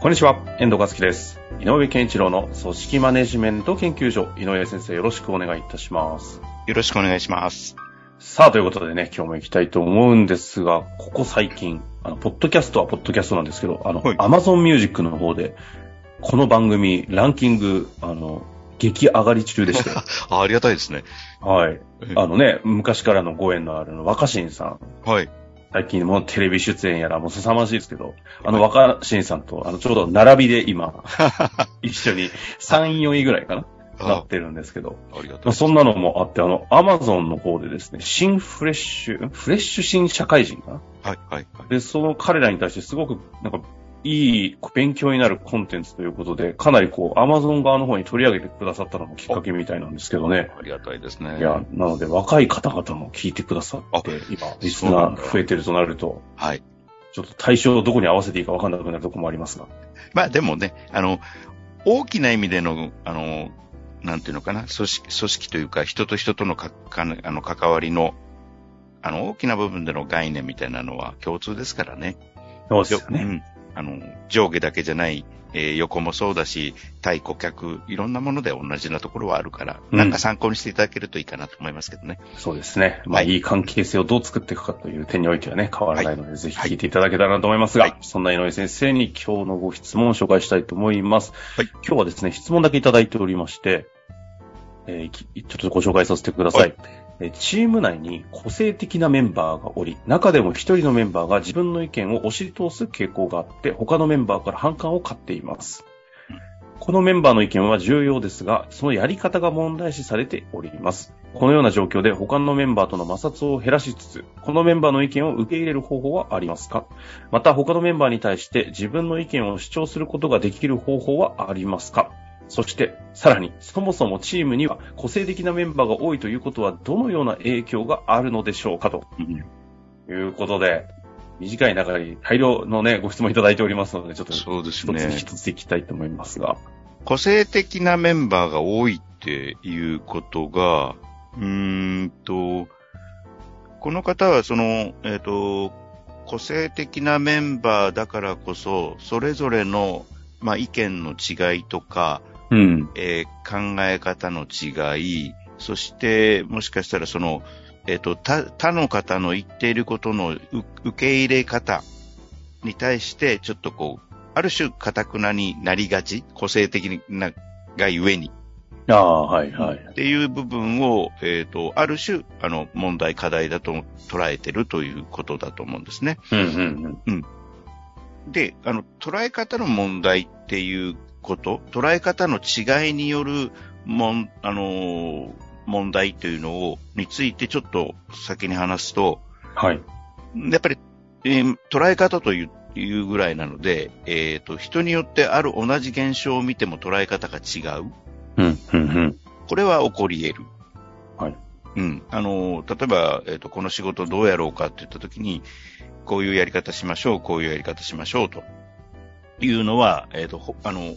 こんにちは、遠藤和樹です。井上健一郎の組織マネジメント研究所、井上先生よろしくお願いいたします。よろしくお願いします。さあ、ということでね、今日も行きたいと思うんですが、ここ最近、あの、ポッドキャストはポッドキャストなんですけど、あの、はい Amazon Music の方で、この番組、ランキング、あの、激上がり中でして、あありがたいですね。はい。あのね、昔からのご縁のあるの若新さん、はい。最近もうテレビ出演やらもう凄まじいですけど、あの若新さんと、あの、ちょうど並びで今、一緒に3、4位ぐらいかななあってるんですけど、ありがそんなのもあって、あの、アマゾンの方でですね、新フレッシュ、フレッシュ新社会人かな？はい、はい、はい。で、その彼らに対してすごく、なんか、いい勉強になるコンテンツということで、かなりこう、アマゾン側の方に取り上げてくださったのもきっかけみたいなんですけどね。ありがたいですね。いや、なので若い方々も聞いてくださって、今、リスナー増えてるとなると、はい。ちょっと対象をどこに合わせていいか分かんなくなるところもありますが。まあでもね、あの、大きな意味での、あの、なんていうのかな、組織、組織というか、人と人とのか、かあの、関わりの、あの、大きな部分での概念みたいなのは共通ですからね。そうですよね。うん。あの、上下だけじゃない、えー横もそうだし、対顧客、いろんなもので同じなところはあるから、うんなんか参考にしていただけるといいかなと思いますけどね。そうですね。まあ、はいいい関係性をどう作っていくかという点においてはね、変わらないので、ぜひ聞いていただけたらなと思いますが、はいそんな井上先生に今日のご質問を紹介したいと思います。はい今日はですね、質問だけいただいておりまして、えーきちょっとご紹介させてください。はいえーチーム内に個性的なメンバーがおり、中でも一人のメンバーが自分の意見を押し通す傾向があって、他のメンバーから反感を買っています。このメンバーの意見は重要ですが、そのやり方が問題視されております。このような状況で他のメンバーとの摩擦を減らしつつ、このメンバーの意見を受け入れる方法はありますか？また他のメンバーに対して自分の意見を主張することができる方法はありますか？そして、さらに、そもそもチームには個性的なメンバーが多いということはどのような影響があるのでしょうかということで、短い中に大量のね、ご質問いただいておりますので、ちょっと一そうですつね。一ついきたいと思いますが。個性的なメンバーが多いっていうことが、うーんと、この方はその、えっ、と、個性的なメンバーだからこそ、それぞれの、まあ、意見の違いとか、うん。えー考え方の違い、そして、もしかしたらその、えっ、と、他、他の方の言っていることのう受け入れ方に対して、ちょっとこう、ある種、堅くなになりがち、個性的な、がゆえに、ああ、はいはい。っていう部分を、えっ、と、ある種、あの、問題、課題だと捉えてるということだと思うんですね。うんうんうん。で、あの、捉え方の問題っていうこと、捉え方の違いによるもん、あのー問題というのを、についてちょっと先に話すと、はい。やっぱり、えー捉え方といういうぐらいなので、えっ、と、人によってある同じ現象を見ても捉え方が違う。うん、うん、うん。これは起こり得る。はい。うん。あの、例えば、えっ、と、この仕事どうやろうかって言ったときに、こういうやり方しましょう、こういうやり方しましょう、というのは、えっ、と、ほあの、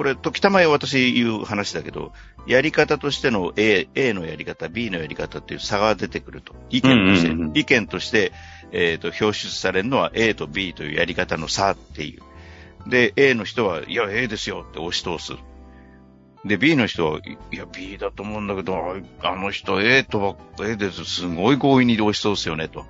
これ、時たま私言う話だけど、やり方としての A、A のやり方、B のやり方っていう差が出てくると。意見として、うんうんうん意見として、えっ、と、表出されるのは A と B というやり方の差っていう。で、A の人は、いや、A ですよって押し通す。で、B の人は、いいや、B だと思うんだけど、ああの人 A とば、A です。すごい強引に押し通すよね、と。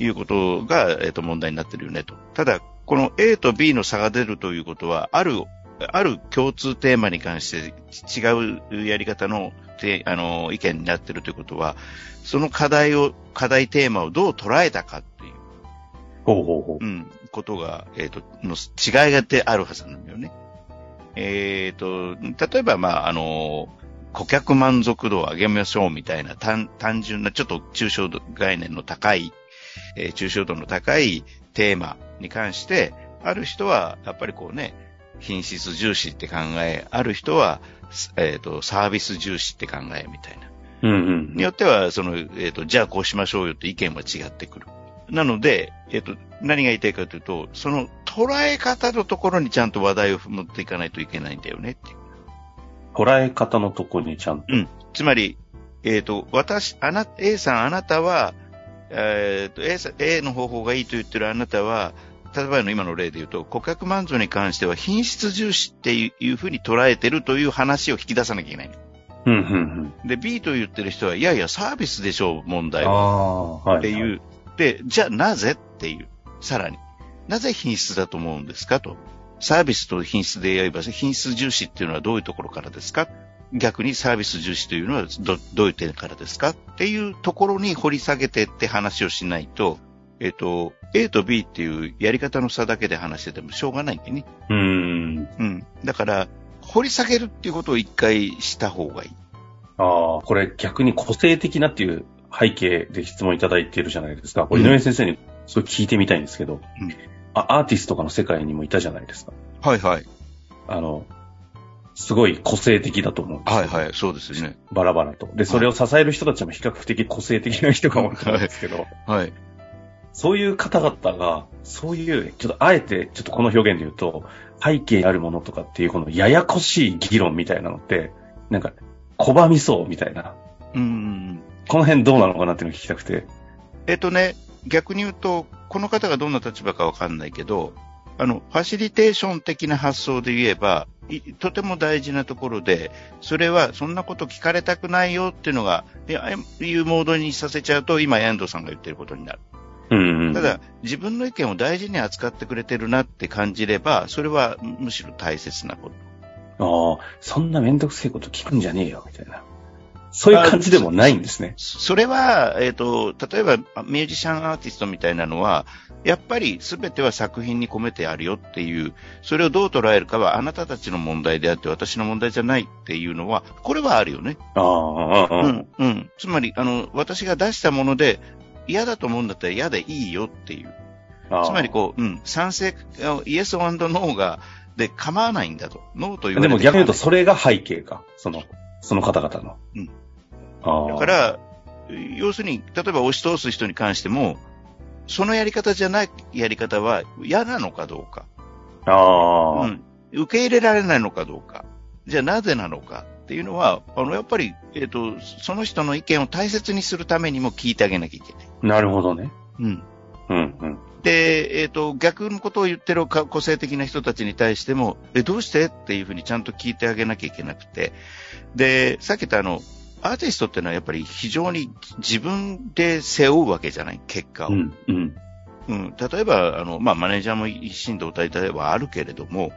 いうことが、えっ、と、問題になってるよね、と。ただ、この A と B の差が出るということは、ある、ある共通テーマに関して違うやり方の、てあの、意見になってるということは、その課題を、課題テーマをどう捉えたかっていう、ほうほうほう。うん、ことが、えっ、と、の違いがてあるはずなんだよね。えっ、と、例えば、まあ、あの、顧客満足度を上げましょうみたいな単単純な、ちょっと抽象度概念の高い、えー抽象度の高いテーマに関して、ある人は、やっぱりこうね、品質重視って考え、ある人は、えっ、と、サービス重視って考えみたいな。うんうんによっては、その、えっ、と、じゃあこうしましょうよって意見は違ってくる。なので、えっ、と、何が言いたいかというと、その捉え方のところにちゃんと話題を持っていかないといけないんだよねっていう。捉え方のとこにちゃんと。うん。つまり、えっ、と、私、あな、A さんあなたは、えっ、と A さん、A の方法がいいと言ってるあなたは、例えばの今の例で言うと、顧客満足に関しては品質重視っていういうふうに捉えてるという話を引き出さなきゃいけない。うんうんで、B と言ってる人は、いやいや、サービスでしょう、問うん。題は。ああ、はい。っていう。で、じゃあなぜ？っていう。さらに。なぜ品質だと思うんですか？と。サービスと品質で言えば、品質重視っていうのはどういうところからですか？逆にサービス重視というのはどどういう点からですか？っていうところに掘り下げてって話をしないと、えっ、と、A と B っていうやり方の差だけで話しててもしょうがないんでね。うーん。うん。だから、掘り下げるっていうことを一回した方がいい。ああ、これ逆に個性的なっていう背景で質問いただいているじゃないですか。これ井上先生にそれ聞いてみたいんですけど、うんあアーティストとかの世界にもいたじゃないですか。はいはい。あの、すごい個性的だと思うんですよはいはい。そうですね。バラバラと。で、それを支える人たちも比較的個性的な人が多いと思うんですけど、はい。そういう方々が、そういう、ちょっとあえて、ちょっとこの表現で言うと、背景にあるものとかっていうこのややこしい議論みたいなのって、なんか、拒みそうみたいな。うん。この辺どうなのかなっていうのを聞きたくて。えっとね、逆に言うと、この方がどんな立場かわかんないけど、あの、ファシリテーション的な発想で言えば、いとても大事なところで、それはそんなこと聞かれたくないよっていうのが、いやいうモードにさせちゃうと、今、遠藤さんが言ってることになる。ただ、自分の意見を大事に扱ってくれてるなって感じれば、それはむしろ大切なこと。ああ、そんなめんどくせえこと聞くんじゃねえよ、みたいな。そういう感じでもないんですね。それは、えっ、と、例えばミュージシャンアーティストみたいなのは、やっぱり全ては作品に込めてあるよっていう、それをどう捉えるかはあなたたちの問題であって私の問題じゃないっていうのは、これはあるよね。ああうん、うん。つまり、あの、私が出したもので嫌だと思うんだったら嫌でいいよっていう。つまりこう、うん、賛成、イエスノーが、で構わないんだと。ノーと言われてでも逆に言うと構それが背景か。その、その方々の。うん。あだから、要するに、例えば押し通す人に関しても、そのやり方じゃないやり方は嫌なのかどうか。ああ、うん。受け入れられないのかどうか。じゃあなぜなのかっていうのは、あの、やっぱり、えっ、と、その人の意見を大切にするためにも聞いてあげなきゃいけない。なるほどね。うん。うん、うん。で、えっ、と、逆のことを言ってるか個性的な人たちに対しても、え、どうして？っていうふうにちゃんと聞いてあげなきゃいけなくて。で、さっき言ったあの、アーティストっていうのはやっぱり非常に自分で背負うわけじゃない？結果を。うん、うん。うん、例えば、あの、まあ、マネージャーも一心同体ではあるけれども、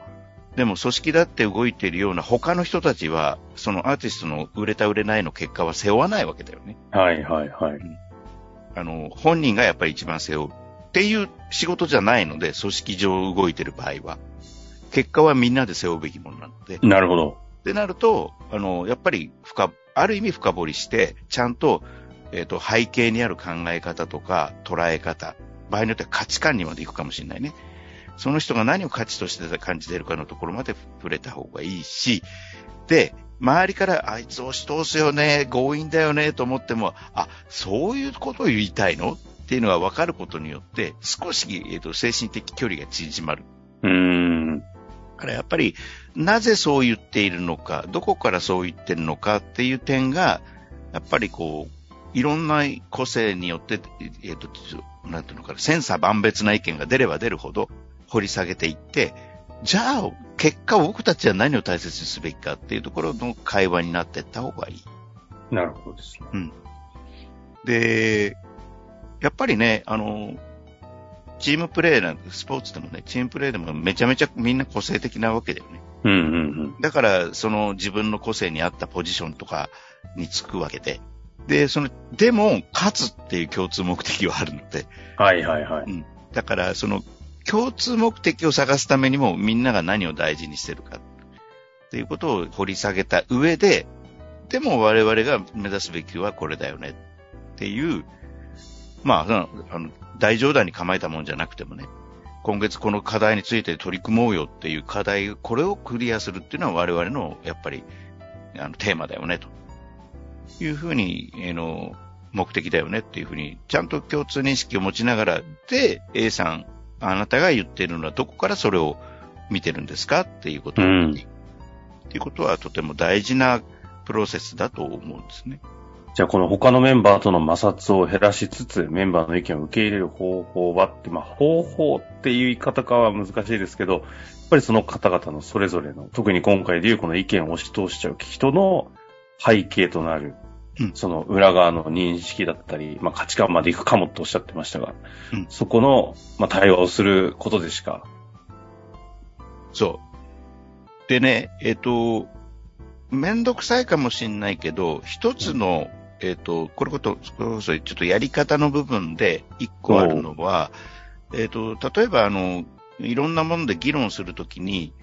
でも組織だって動いているような他の人たちは、そのアーティストの売れた売れないの結果は背負わないわけだよね。はい、はい、はい。あの、本人がやっぱり一番背負うっていう仕事じゃないので、組織上動いてる場合は。結果はみんなで背負うべきものなので。なるほど。ってなると、あの、やっぱり深、ある意味深掘りして、ちゃんと、えっ、と、背景にある考え方とか捉え方、場合によっては価値観にまで行くかもしれないね。その人が何を価値として感じているかのところまで触れた方がいいし、で、周りからあいつ押し通すよね、強引だよねと思っても、あ、そういうことを言いたいの？っていうのが分かることによって、少し、えっ、と、精神的距離が縮まる。うーん。だからやっぱり、なぜそう言っているのか、どこからそう言ってるのかっていう点が、やっぱりこう、いろんな個性によって、えっ、と、なんていうのかな、千差万別な意見が出れば出るほど掘り下げていって、じゃあ、結果僕たちは何を大切にすべきかっていうところの会話になっていった方がいい。なるほどですね。で、やっぱりね、あの、チームプレーなんて、スポーツでもね、チームプレーでもめちゃめちゃみんな個性的なわけだよね。うん、うん、うん。だから、その自分の個性に合ったポジションとかにつくわけで。で、その、でも、勝つっていう共通目的はあるので。はい、はい、はい。だから、その、共通目的を探すためにもみんなが何を大事にしてるかっていうことを掘り下げた上で、でも我々が目指すべきはこれだよね。っていう、まあ、あの大冗談に構えたもんじゃなくてもね、今月この課題について取り組もうよっていう課題、これをクリアするっていうのは我々のやっぱりあのテーマだよねと。いうふうに、え、の目的だよねっていうふうに、ちゃんと共通認識を持ちながら、で、A さん、あなたが言っているのはどこからそれを見てるんですかっていうことを、うん、っていうことはとても大事なプロセスだと思うんですね。じゃあこの他のメンバーとの摩擦を減らしつつ、メンバーの意見を受け入れる方法はって、まあ方法っていう言い方かは難しいですけど、やっぱりその方々のそれぞれの、特に今回でいうこの意見を押し通しちゃう人の背景となる、うん、その裏側の認識だったり、まあ価値観までいくかもとおっしゃってましたが、うん、そこの、まあ対話をすることでしか。そう。でね、えっ、ー、と、めんどくさいかもしんないけど、一つの、えっ、ー、と、これこと、これこそちょっとやり方の部分で一個あるのは、えっ、ー、と、例えばあの、いろんなもので議論するときに、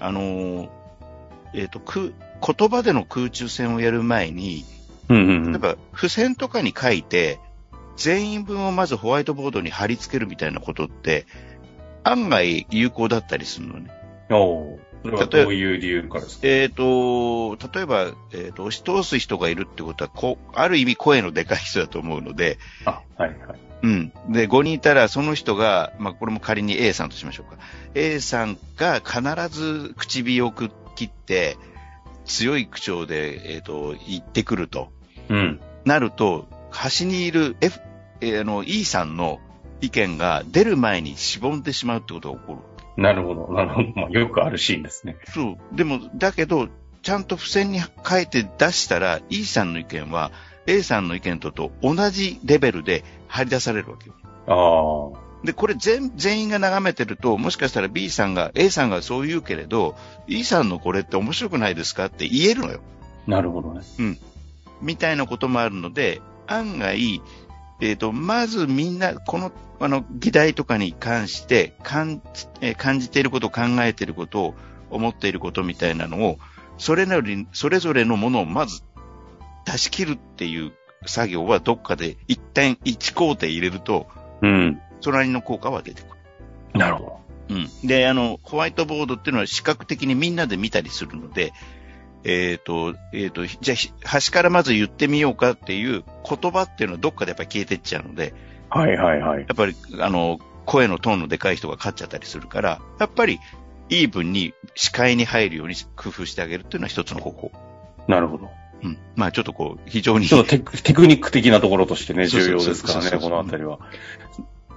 あの、えっ、ー、と、く、言葉での空中戦をやる前に、例えば付箋とかに書いて、全員分をまずホワイトボードに貼り付けるみたいなことって、案外有効だったりするのね。おそれはどういう理由からですか？えっ、ー、と、例えば、えっ、ー、と、押し通す人がいるってことは、こある意味声のでかい人だと思うので、あ、はいはい。うん。で、5人いたら、その人が、まあ、これも仮に A さんとしましょうか。A さんが必ず唇を切って、強い口調で、えっ、ー、と、言ってくると。うん。なると、端にいる F、えー、あの、E さんの意見が出る前にしぼんでしまうってことが起こる。なるほど、なるほど。まあ、よくあるシーンですね。そう。でも、だけど、ちゃんと付箋に書いて出したら、E さんの意見は、A さんの意見とと同じレベルで張り出されるわけよ。ああ。で、これ全、全員が眺めてると、もしかしたら B さんが、A さんがそう言うけれど、E さんのこれって面白くないですか？って言えるのよ。なるほどね。うん。みたいなこともあるので、案外、えっ、ー、と、まずみんな、この、あの、議題とかに関して感、えー、感じていること、考えていること、思っていることみたいなのを、それなり、それぞれのものをまず出し切るっていう作業はどっかで一旦一工程入れると、うん。それなりの効果は出てくる。なるほど。うん。で、あの、ホワイトボードっていうのは視覚的にみんなで見たりするので、えっ、ー、と、えっ、ー、と、じゃあ、端からまず言ってみようかっていう言葉っていうのはどっかでやっぱり消えてっちゃうので、はいはいはい。やっぱり、あの、声のトーンのでかい人が勝っちゃったりするから、やっぱり、イーブンに視界に入るように工夫してあげるっていうのは一つの方法。なるほど。うん。まあちょっとこう、非常に。ちょっとテクニック的なところとしてね、重要ですからね、このあたりは。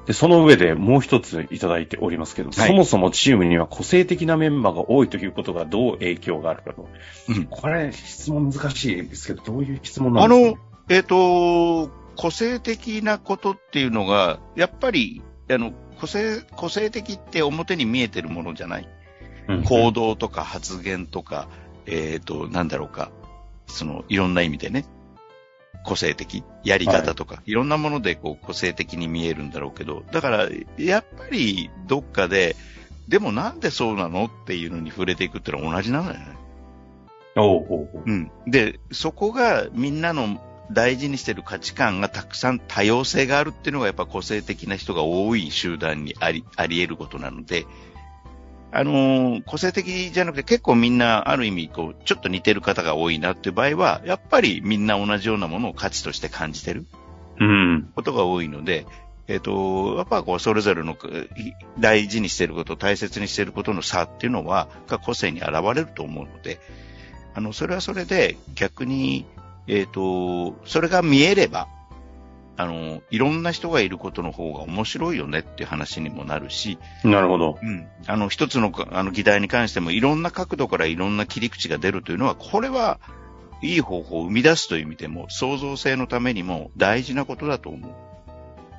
で、その上でもう一ついただいておりますけど、はい、そもそもチームには個性的なメンバーが多いということがどう影響があるかと。うん。これ、質問難しいですけど、どういう質問なんですか、ね、あの、えっ、ー、と、個性的なことっていうのが、やっぱり、あの、個性、個性的って表に見えてるものじゃない？うん、行動とか発言とか、えっ、ー、と、なんだろうか。その、いろんな意味でね。個性的、やり方とか、はい、いろんなものでこう個性的に見えるんだろうけど、だから、やっぱりどっかで、でもなんでそうなのっていうのに触れていくっていうのは同じなのよね。おうおうおううん。で、そこがみんなの大事にしてる価値観がたくさん多様性があるっていうのがやっぱ個性的な人が多い集団にあり、あり得ることなので、あのー、個性的じゃなくて結構みんなある意味こう、ちょっと似てる方が多いなっていう場合は、やっぱりみんな同じようなものを価値として感じてる。うん。ことが多いので、えっ、ー、と、やっぱこう、それぞれの大事にしていること、大切にしていることの差っていうのは、が個性に現れると思うので、あの、それはそれで逆に、えっ、ー、と、それが見えれば、あの、いろんな人がいることの方が面白いよねっていう話にもなるし。なるほど。うん。あの、一つの、あの、議題に関してもいろんな角度からいろんな切り口が出るというのは、これは、いい方法を生み出すという意味でも、創造性のためにも大事なことだと思う。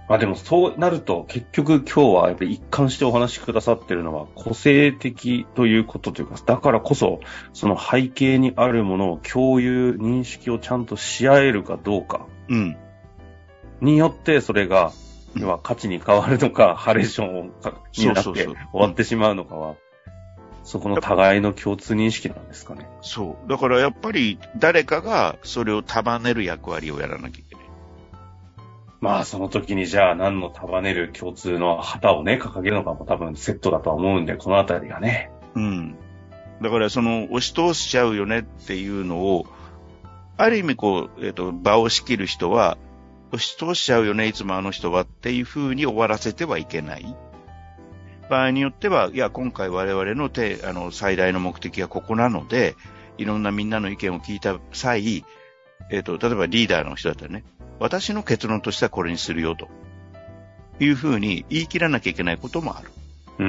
あ、でもそうなると、結局今日はやっぱり一貫してお話しくださってるのは、個性的ということというか、だからこそ、その背景にあるものを共有、認識をちゃんとし合えるかどうか。うん。によって、それが、要は価値に変わるのか、ハレーションになって終わってしまうのかは、そこの互いの共通認識なんですかね。そう。だからやっぱり誰かがそれを束ねる役割をやらなきゃいけない。まあ、その時にじゃあ何の束ねる共通の旗をね、掲げるのかも多分セットだとは思うんで、このあたりがね。うん。だから、その、押し通しちゃうよねっていうのを、ある意味こう、えっ、と、場を仕切る人は、押し通しちゃうよね、いつもあの人はっていう風に終わらせてはいけない。場合によっては、いや、今回我々のてあの最大の目的はここなので、いろんなみんなの意見を聞いた際、えっ、と、例えばリーダーの人だったらね、私の結論としてはこれにするよと。いう風に言い切らなきゃいけないこともある。うん。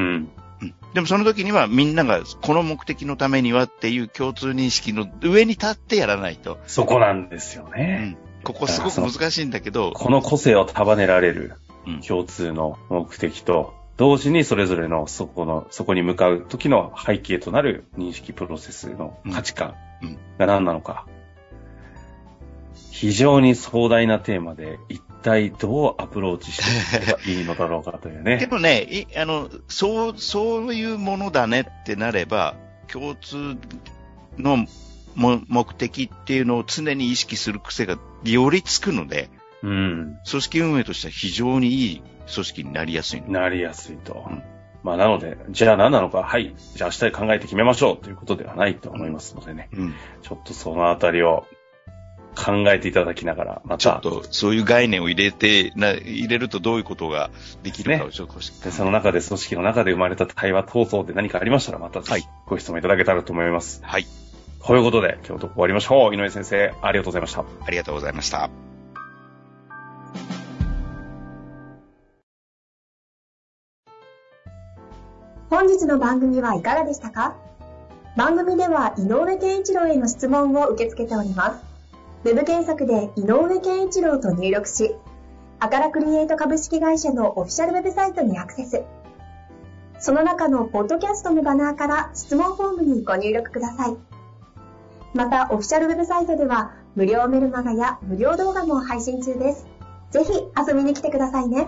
うんでもその時にはみんながこの目的のためにはっていう共通認識の上に立ってやらないと。そこなんですようね。んここすごく難しいんだけど、この個性を束ねられるうん共通の目的と、同時にそれぞれのそこの、そこに向かう時の背景となる認識プロセスの価値観うんうんが何なのか。非常に壮大なテーマで、一体どうアプローチしていけばいいのだろうかというでね。もね、いあの、そう、そういうものだねってなれば、共通のも目的っていうのを常に意識する癖がよりつくので、うん。組織運営としては非常にいい組織になりやすいの。なりやすいと。うんまあなので、じゃあ何なのか、はい。じゃあ明日考えて決めましょうということではないと思いますのでね。うん。ちょっとそのあたりを考えていただきながら、またちょっ、と、そういう概念を入れて、な、入れるとどういうことができるかをちょっと、でその中で組織の中で生まれた対話闘争で何かありましたら、またはいご質問いただけたらと思います。はい。ということで、今日と終わりましょう。井上先生、ありがとうございました。ありがとうございました。本日の番組はいかがでしたか？番組では井上健一郎への質問を受け付けております。ウェブ検索で井上健一郎と入力し、アカラクリエイト株式会社のオフィシャルウェブサイトにアクセス。その中のポッドキャストのバナーから質問フォームにご入力ください。また、オフィシャルウェブサイトでは無料メルマガや無料動画も配信中です。ぜひ遊びに来てくださいね。